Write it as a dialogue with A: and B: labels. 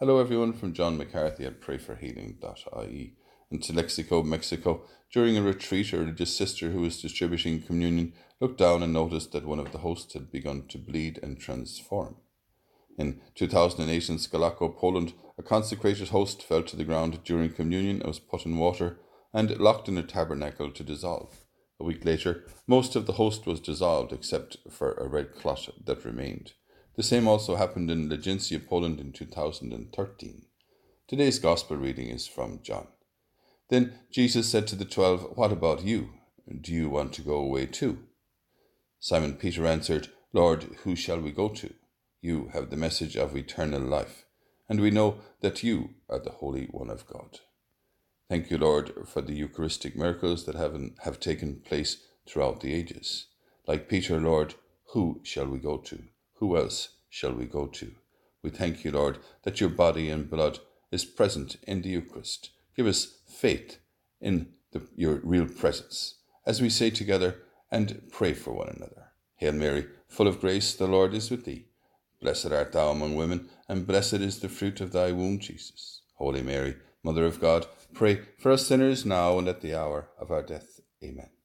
A: Hello, everyone, from John McCarthy at prayforhealing.ie. In Telexico, Mexico, during a retreat, a religious sister who was distributing communion looked down and noticed that one of the hosts had begun to bleed and transform. In 2008 in Sokółka, Poland, a consecrated host fell to the ground during communion and was put in water and locked in a tabernacle to dissolve. A week later, most of the host was dissolved except for a red clot that remained. The same also happened in Legnica, Poland in 2013. Today's Gospel reading is from John. Then Jesus said to the twelve, What about you? Do you want to go away too? Simon Peter answered, Lord, who shall we go to? You have the message of eternal life, and we know that you are the Holy One of God. Thank you, Lord, for the Eucharistic miracles that have, have taken place throughout the ages. Like Peter, Lord, who shall we go to? Who else shall we go to? We thank you, Lord, that your body and blood is present in the Eucharist. Give us faith in the, your real presence as we say together and pray for one another. Hail Mary, full of grace, the Lord is with thee. Blessed art thou among women, and blessed is the fruit of thy womb, Jesus. Holy Mary, Mother of God, pray for us sinners now and at the hour of our death. Amen.